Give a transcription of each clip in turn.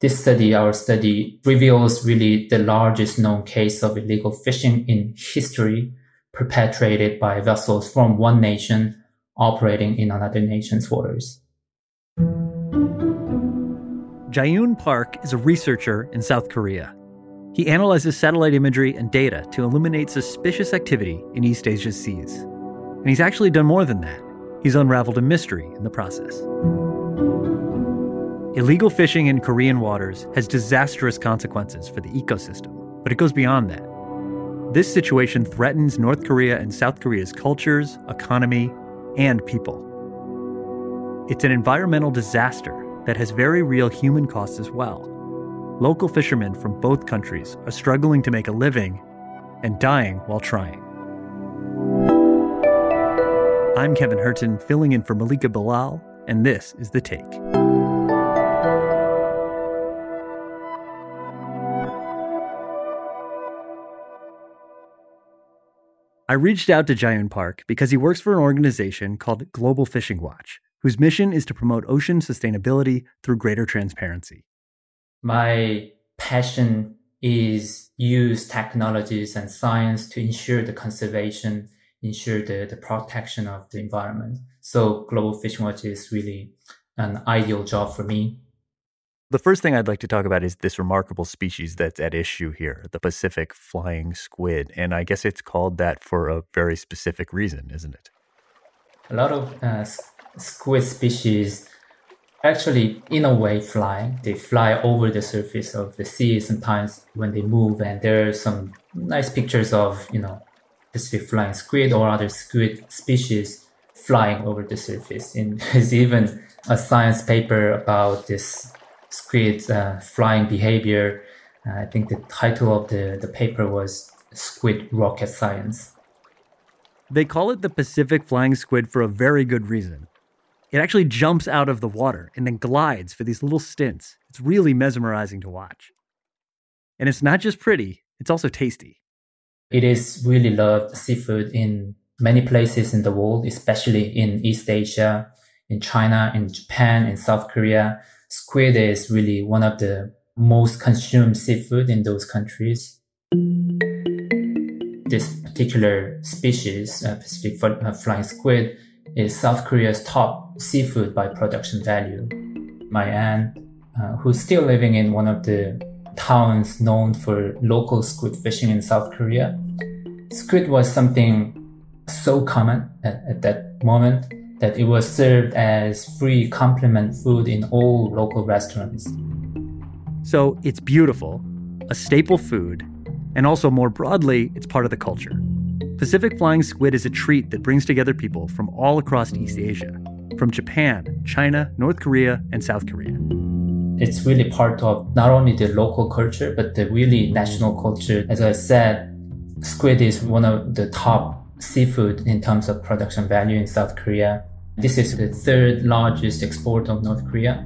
This study, our study, reveals really the largest known case of illegal fishing in history perpetrated by vessels from one nation operating in another nation's waters. Jae-yoon Park is a researcher in South Korea. He analyzes satellite imagery and data to illuminate suspicious activity in East Asia's seas. And he's actually done more than that. He's unraveled a mystery in the process. Illegal fishing in Korean waters has disastrous consequences for the ecosystem, but it goes beyond that. This situation threatens North Korea and South Korea's cultures, economy, and people. It's an environmental disaster that has very real human costs as well. Local fishermen from both countries are struggling to make a living and dying while trying. I'm Kevin Hirten, filling in for Malika Bilal, and this is The Take. I reached out to Jae-yoon Park because he works for an organization called Global Fishing Watch, whose mission is to promote ocean sustainability through greater transparency. My passion is use technologies and science to ensure the conservation, ensure the, the protection of the environment. So Global Fishing Watch is really an ideal job for me. The first thing I'd like to talk about is this remarkable species that's at issue here, the Pacific flying squid. And I guess it's called that for a very specific reason, isn't it? A lot of uh, squid species actually, in a way, fly. They fly over the surface of the sea sometimes when they move. And there are some nice pictures of, you know, Pacific flying squid or other squid species flying over the surface. And there's even a science paper about this squid uh, flying behavior. Uh, I think the title of the, the paper was Squid Rocket Science. They call it the Pacific flying squid for a very good reason. It actually jumps out of the water and then glides for these little stints. It's really mesmerizing to watch. And it's not just pretty, it's also tasty. It is really loved seafood in many places in the world, especially in East Asia, in China, in Japan, in South Korea squid is really one of the most consumed seafood in those countries. This particular species, uh, Pacific uh, flying squid, is South Korea's top seafood by production value. My aunt, uh, who's still living in one of the towns known for local squid fishing in South Korea, squid was something so common at, at that moment that it was served as free complement food in all local restaurants. So it's beautiful, a staple food, and also more broadly, it's part of the culture. Pacific flying squid is a treat that brings together people from all across East Asia, from Japan, China, North Korea, and South Korea. It's really part of not only the local culture, but the really national culture. As I said, squid is one of the top seafood in terms of production value in South Korea. This is the third largest export of North Korea,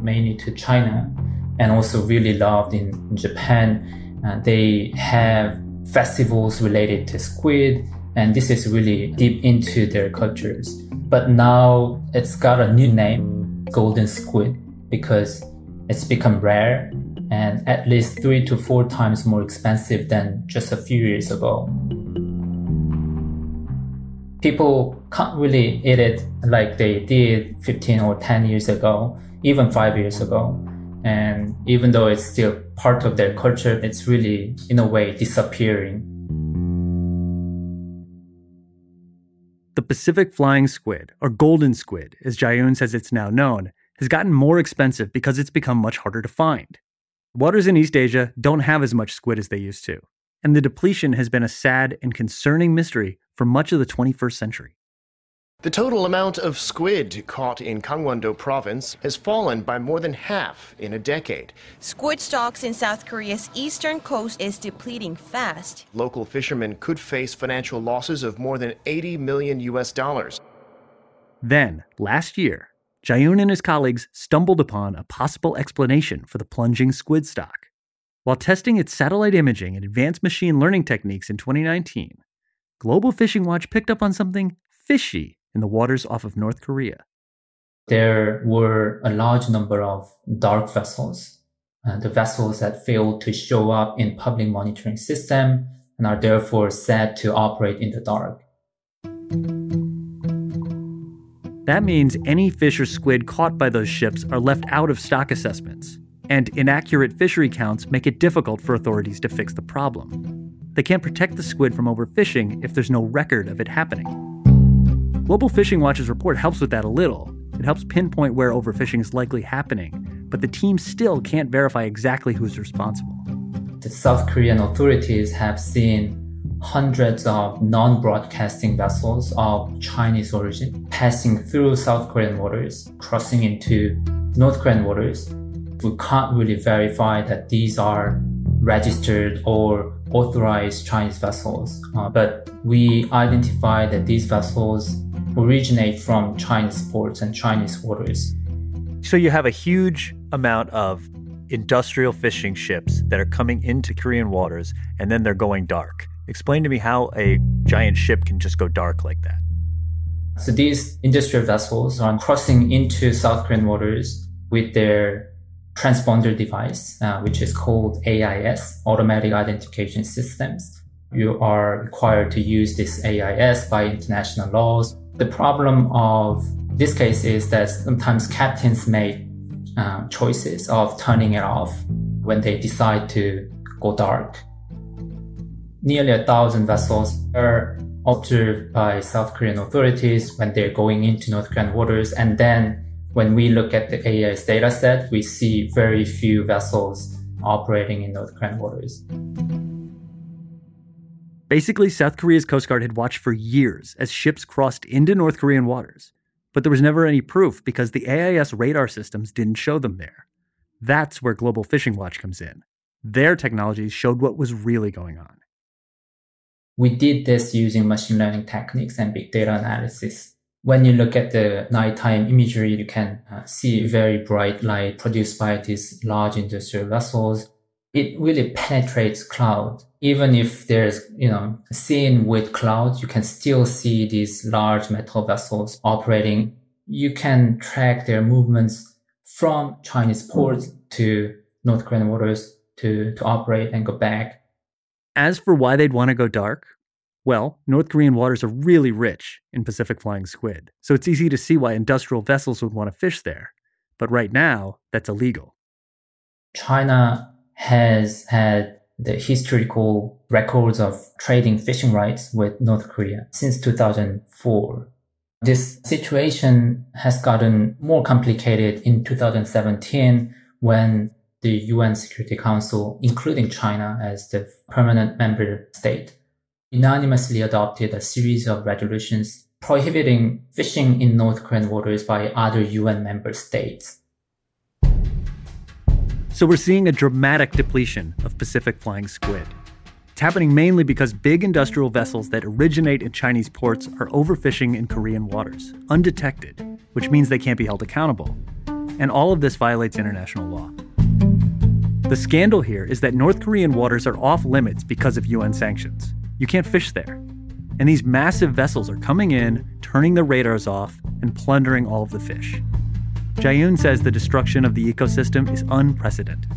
mainly to China, and also really loved in Japan. Uh, they have festivals related to squid, and this is really deep into their cultures. But now it's got a new name, golden squid, because it's become rare and at least three to four times more expensive than just a few years ago people can't really eat it like they did 15 or 10 years ago, even five years ago. And even though it's still part of their culture, it's really, in a way, disappearing. The Pacific flying squid, or golden squid, as Jae-yoon says it's now known, has gotten more expensive because it's become much harder to find. Waters in East Asia don't have as much squid as they used to, and the depletion has been a sad and concerning mystery for much of the 21st century. The total amount of squid caught in Gangwon-do province has fallen by more than half in a decade. Squid stocks in South Korea's eastern coast is depleting fast. Local fishermen could face financial losses of more than 80 million US dollars. Then, last year, Jae-yoon and his colleagues stumbled upon a possible explanation for the plunging squid stock. While testing its satellite imaging and advanced machine learning techniques in 2019, Global Fishing Watch picked up on something fishy in the waters off of North Korea. There were a large number of dark vessels uh, the vessels that fail to show up in public monitoring system and are therefore said to operate in the dark. That means any fish or squid caught by those ships are left out of stock assessments, and inaccurate fishery counts make it difficult for authorities to fix the problem. They can't protect the squid from overfishing if there's no record of it happening. Global Fishing Watch's report helps with that a little. It helps pinpoint where overfishing is likely happening, but the team still can't verify exactly who's responsible. The South Korean authorities have seen hundreds of non-broadcasting vessels of Chinese origin passing through South Korean waters, crossing into North Korean waters. We can't really verify that these are registered or authorized Chinese vessels, uh, but we identify that these vessels originate from Chinese ports and Chinese waters. So you have a huge amount of industrial fishing ships that are coming into Korean waters and then they're going dark. Explain to me how a giant ship can just go dark like that. So these industrial vessels are crossing into South Korean waters with their transponder device, uh, which is called AIS, Automatic Identification Systems. You are required to use this AIS by international laws. The problem of this case is that sometimes captains make uh, choices of turning it off when they decide to go dark nearly a thousand vessels are observed by South Korean authorities when they're going into North Korean waters. And then when we look at the AIS data set, we see very few vessels operating in North Korean waters. Basically, South Korea's Coast Guard had watched for years as ships crossed into North Korean waters, but there was never any proof because the AIS radar systems didn't show them there. That's where Global Fishing Watch comes in. Their technology showed what was really going on. We did this using machine learning techniques and big data analysis. When you look at the nighttime imagery, you can uh, see very bright light produced by these large industrial vessels. It really penetrates cloud. Even if there's, you know, scene with clouds, you can still see these large metal vessels operating. You can track their movements from Chinese ports to North Korean waters to, to operate and go back. As for why they'd want to go dark, well, North Korean waters are really rich in Pacific flying squid, so it's easy to see why industrial vessels would want to fish there. But right now, that's illegal. China has had the historical records of trading fishing rights with North Korea since 2004. This situation has gotten more complicated in 2017 when the UN Security Council, including China as the permanent member state, unanimously adopted a series of resolutions prohibiting fishing in North Korean waters by other UN member states. So we're seeing a dramatic depletion of Pacific flying squid. It's happening mainly because big industrial vessels that originate in Chinese ports are overfishing in Korean waters, undetected, which means they can't be held accountable. And all of this violates international law. The scandal here is that North Korean waters are off limits because of UN sanctions. You can't fish there. And these massive vessels are coming in, turning the radars off, and plundering all of the fish. Jae-yoon says the destruction of the ecosystem is unprecedented.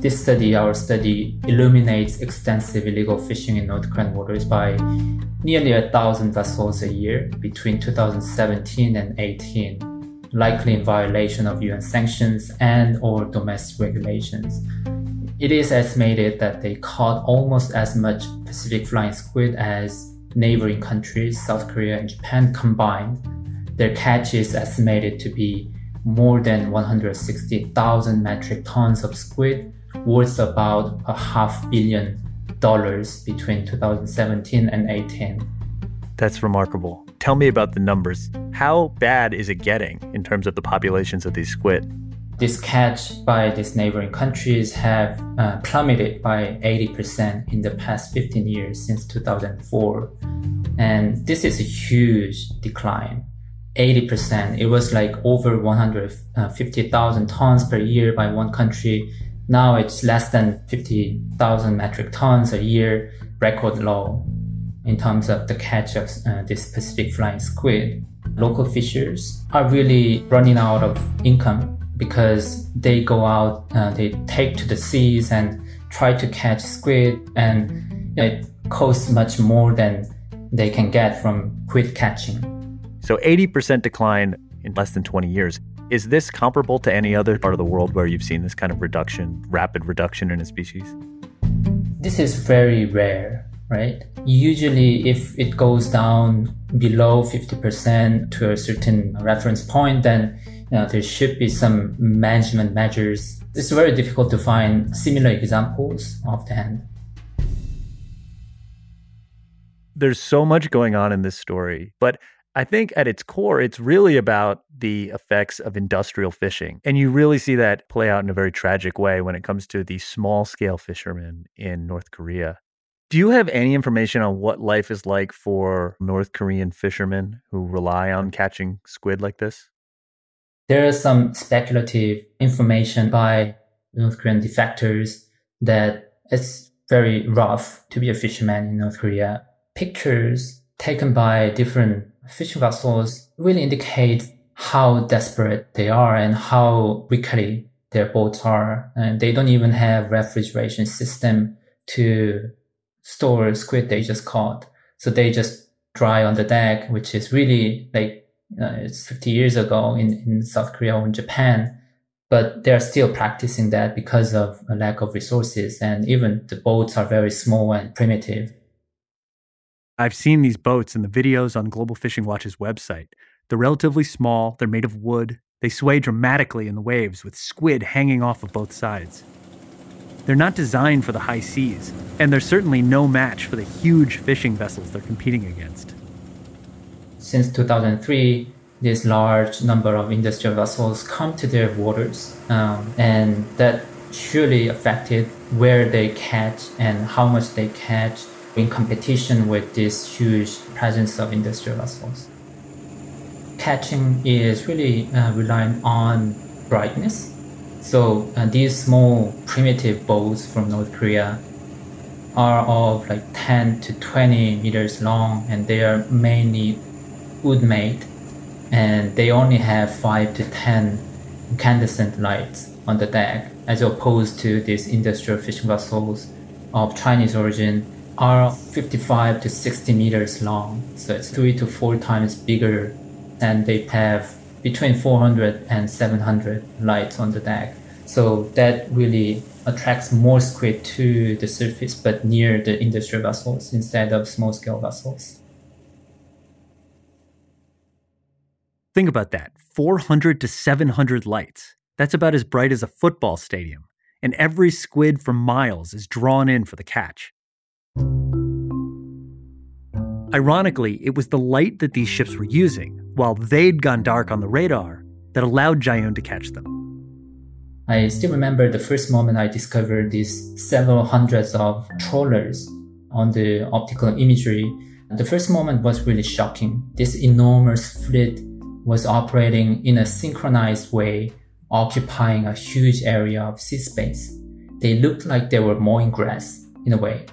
This study, our study, illuminates extensive illegal fishing in North Korean waters by nearly a thousand vessels a year between 2017 and 18 likely in violation of UN sanctions and or domestic regulations. It is estimated that they caught almost as much Pacific flying squid as neighboring countries, South Korea and Japan combined. Their catch is estimated to be more than 160,000 metric tons of squid, worth about a half billion dollars between 2017 and 18. That's remarkable. Tell me about the numbers. How bad is it getting in terms of the populations of these squid? This catch by these neighboring countries have uh, plummeted by 80% in the past 15 years since 2004. And this is a huge decline. 80%. It was like over 150,000 tons per year by one country. Now it's less than 50,000 metric tons a year, record low in terms of the catch of uh, this Pacific flying squid. Local fishers are really running out of income because they go out, uh, they take to the seas and try to catch squid, and it costs much more than they can get from squid catching. So 80% decline in less than 20 years. Is this comparable to any other part of the world where you've seen this kind of reduction, rapid reduction in a species? This is very rare, right? Usually, if it goes down below 50% to a certain reference point, then there should be some management measures. It's very difficult to find similar examples offhand. There's so much going on in this story, but I think at its core, it's really about the effects of industrial fishing. And you really see that play out in a very tragic way when it comes to the small scale fishermen in North Korea. Do you have any information on what life is like for North Korean fishermen who rely on catching squid like this? There is some speculative information by North Korean defectors that it's very rough to be a fisherman in North Korea. Pictures taken by different fishing vessels really indicate how desperate they are and how weakly their boats are. And they don't even have refrigeration system to store squid they just caught. So they just dry on the deck, which is really like uh, it's 50 years ago in, in South Korea or in Japan. But they're still practicing that because of a lack of resources. And even the boats are very small and primitive. I've seen these boats in the videos on Global Fishing Watch's website. They're relatively small, they're made of wood, they sway dramatically in the waves with squid hanging off of both sides. They're not designed for the high seas, and they're certainly no match for the huge fishing vessels they're competing against. Since 2003, this large number of industrial vessels come to their waters, um, and that surely affected where they catch and how much they catch in competition with this huge presence of industrial vessels. Catching is really uh, reliant on brightness. So uh, these small primitive boats from North Korea are of like 10 to 20 meters long and they are mainly wood made and they only have 5 to 10 incandescent lights on the deck as opposed to these industrial fishing vessels of Chinese origin are 55 to 60 meters long. So it's three to four times bigger and they have between 400 and 700 lights on the deck. So that really attracts more squid to the surface, but near the industrial vessels instead of small scale vessels. Think about that 400 to 700 lights. That's about as bright as a football stadium. And every squid for miles is drawn in for the catch. Ironically, it was the light that these ships were using, while they'd gone dark on the radar, that allowed Jaeyoon to catch them. I still remember the first moment I discovered these several hundreds of trawlers on the optical imagery. The first moment was really shocking. This enormous fleet was operating in a synchronized way, occupying a huge area of sea space. They looked like they were mowing grass in a way.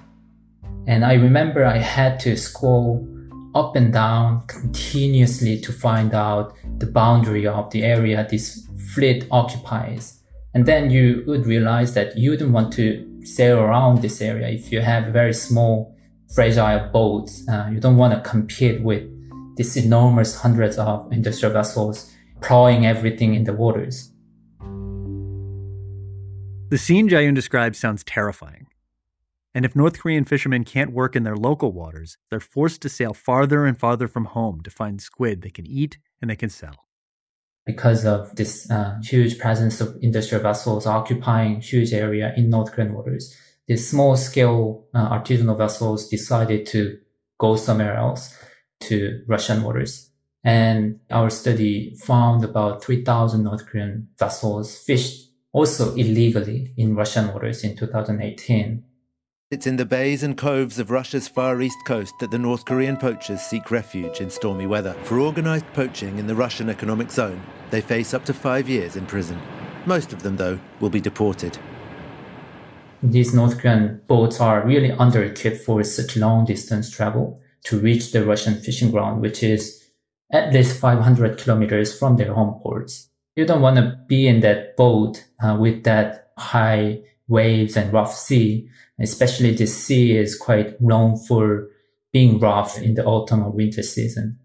And I remember I had to scroll up and down continuously to find out the boundary of the area this fleet occupies. And then you would realize that you don't want to sail around this area if you have very small, fragile boats. Uh, you don't want to compete with these enormous hundreds of industrial vessels plowing everything in the waters. The scene Jaeyoon describes sounds terrifying. And if North Korean fishermen can't work in their local waters, they're forced to sail farther and farther from home to find squid they can eat and they can sell. Because of this uh, huge presence of industrial vessels occupying huge area in North Korean waters, these small scale uh, artisanal vessels decided to go somewhere else to Russian waters. And our study found about 3,000 North Korean vessels fished also illegally in Russian waters in 2018 it's in the bays and coves of Russia's far east coast that the North Korean poachers seek refuge in stormy weather. For organised poaching in the Russian economic zone, they face up to five years in prison. Most of them, though, will be deported. These North Korean boats are really under equipped for such long distance travel to reach the Russian fishing ground, which is at least 500 kilometers from their home ports. You don't want to be in that boat uh, with that high waves and rough sea. Especially the sea is quite known for being rough in the autumn or winter season.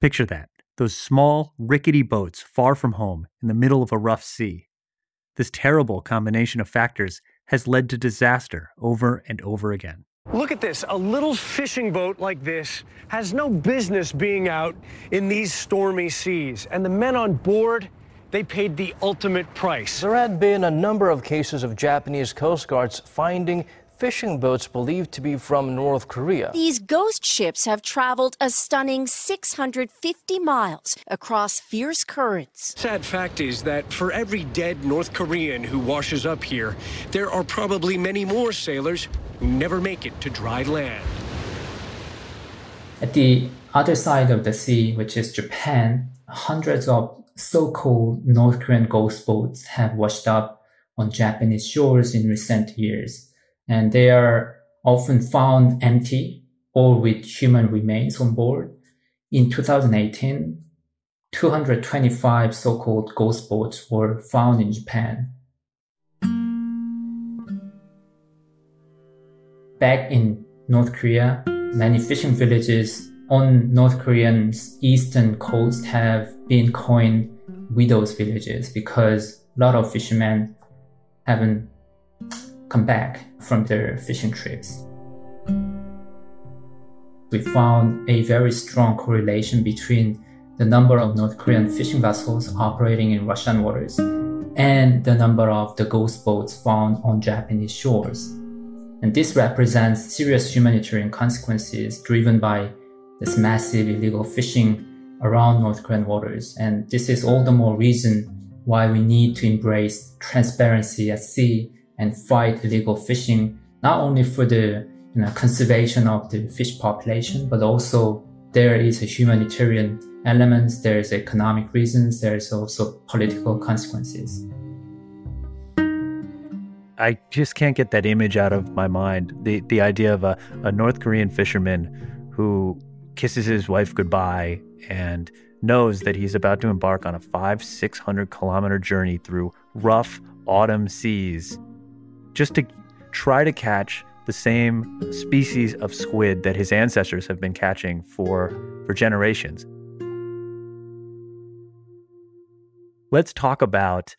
Picture that those small, rickety boats far from home in the middle of a rough sea. This terrible combination of factors has led to disaster over and over again. Look at this. A little fishing boat like this has no business being out in these stormy seas. And the men on board, they paid the ultimate price. There had been a number of cases of Japanese Coast Guards finding fishing boats believed to be from North Korea. These ghost ships have traveled a stunning 650 miles across fierce currents. Sad fact is that for every dead North Korean who washes up here, there are probably many more sailors who never make it to dry land. At the other side of the sea, which is Japan, hundreds of so-called North Korean ghost boats have washed up on Japanese shores in recent years and they are often found empty or with human remains on board. In 2018, 225 so-called ghost boats were found in Japan. Back in North Korea, many fishing villages on North Korean's eastern coast have been coined widows villages because a lot of fishermen haven't come back from their fishing trips. We found a very strong correlation between the number of North Korean fishing vessels operating in Russian waters and the number of the ghost boats found on Japanese shores. And this represents serious humanitarian consequences driven by this massive illegal fishing around North Korean waters. And this is all the more reason why we need to embrace transparency at sea and fight illegal fishing, not only for the you know, conservation of the fish population, but also there is a humanitarian element, there is economic reasons, there is also political consequences. I just can't get that image out of my mind. The the idea of a, a North Korean fisherman who kisses his wife goodbye and knows that he's about to embark on a five, six hundred kilometer journey through rough autumn seas just to try to catch the same species of squid that his ancestors have been catching for, for generations. Let's talk about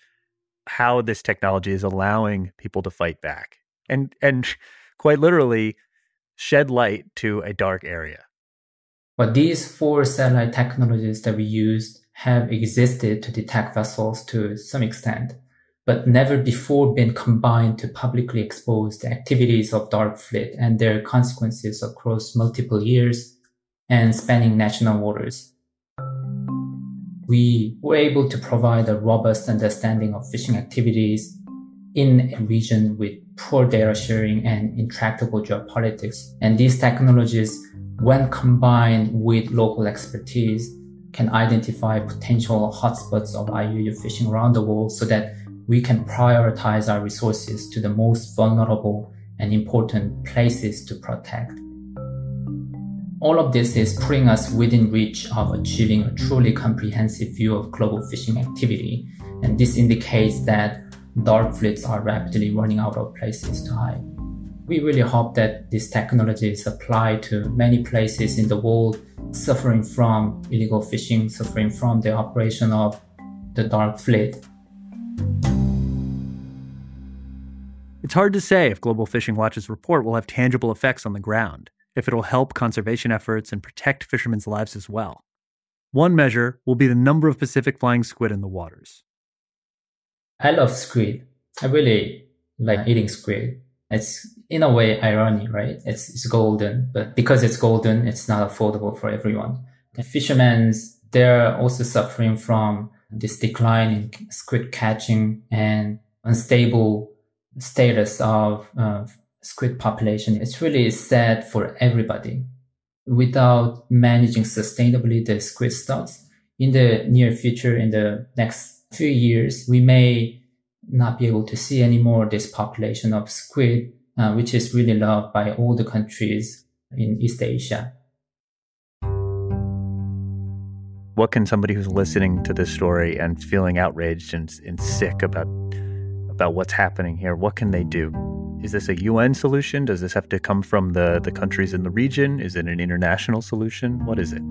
how this technology is allowing people to fight back and, and quite literally shed light to a dark area. But these four satellite technologies that we used have existed to detect vessels to some extent but never before been combined to publicly expose the activities of dark fleet and their consequences across multiple years and spanning national waters. We were able to provide a robust understanding of fishing activities in a region with poor data sharing and intractable geopolitics. And these technologies, when combined with local expertise, can identify potential hotspots of IUU fishing around the world so that we can prioritize our resources to the most vulnerable and important places to protect. All of this is putting us within reach of achieving a truly comprehensive view of global fishing activity, and this indicates that dark fleets are rapidly running out of places to hide. We really hope that this technology is applied to many places in the world suffering from illegal fishing, suffering from the operation of the dark fleet, It's hard to say if Global Fishing Watch's report will have tangible effects on the ground, if it'll help conservation efforts and protect fishermen's lives as well. One measure will be the number of Pacific flying squid in the waters. I love squid. I really like eating squid. It's in a way irony, right? It's, it's golden, but because it's golden, it's not affordable for everyone. The fishermen, they're also suffering from this decline in squid catching and unstable status of uh, squid population. It's really sad for everybody. Without managing sustainably the squid stocks in the near future, in the next few years, we may not be able to see anymore this population of squid, uh, which is really loved by all the countries in East Asia. what can somebody who's listening to this story and feeling outraged and, and sick about about what's happening here, what can they do? Is this a UN solution? Does this have to come from the, the countries in the region? Is it an international solution? What is it?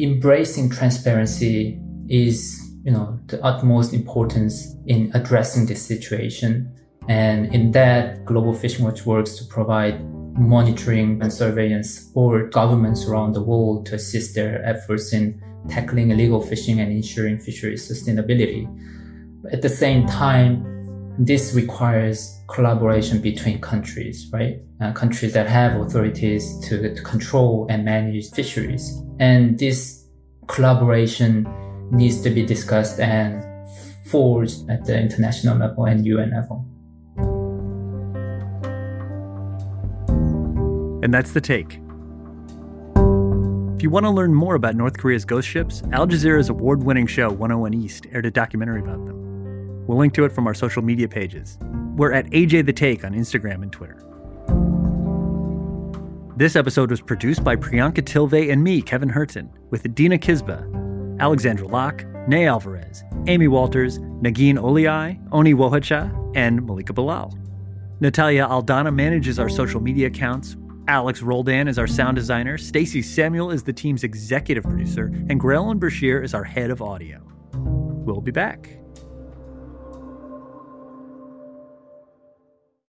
Embracing transparency is, you know, the utmost importance in addressing this situation. And in that, Global Fishing Watch works to provide monitoring and surveillance for governments around the world to assist their efforts in tackling illegal fishing and ensuring fisheries sustainability. At the same time, this requires collaboration between countries, right? Uh, countries that have authorities to, to control and manage fisheries. And this collaboration needs to be discussed and forged at the international level and UN level. And that's the take. If you want to learn more about North Korea's ghost ships, Al Jazeera's award winning show 101 East aired a documentary about them. We'll link to it from our social media pages. We're at AJ The Take on Instagram and Twitter. This episode was produced by Priyanka Tilve and me, Kevin Hirten, with Dina Kesbeh, Alexandra Locke, Ney Alvarez, Amy Walters, Negin Owliaei, Oni Wohacha, and Malika Bilal. Natalia Aldana manages our social media accounts. Alex Roldan is our sound designer. Stacey Samuel is the team's executive producer, and Graelyn Brashear is our head of audio. We'll be back.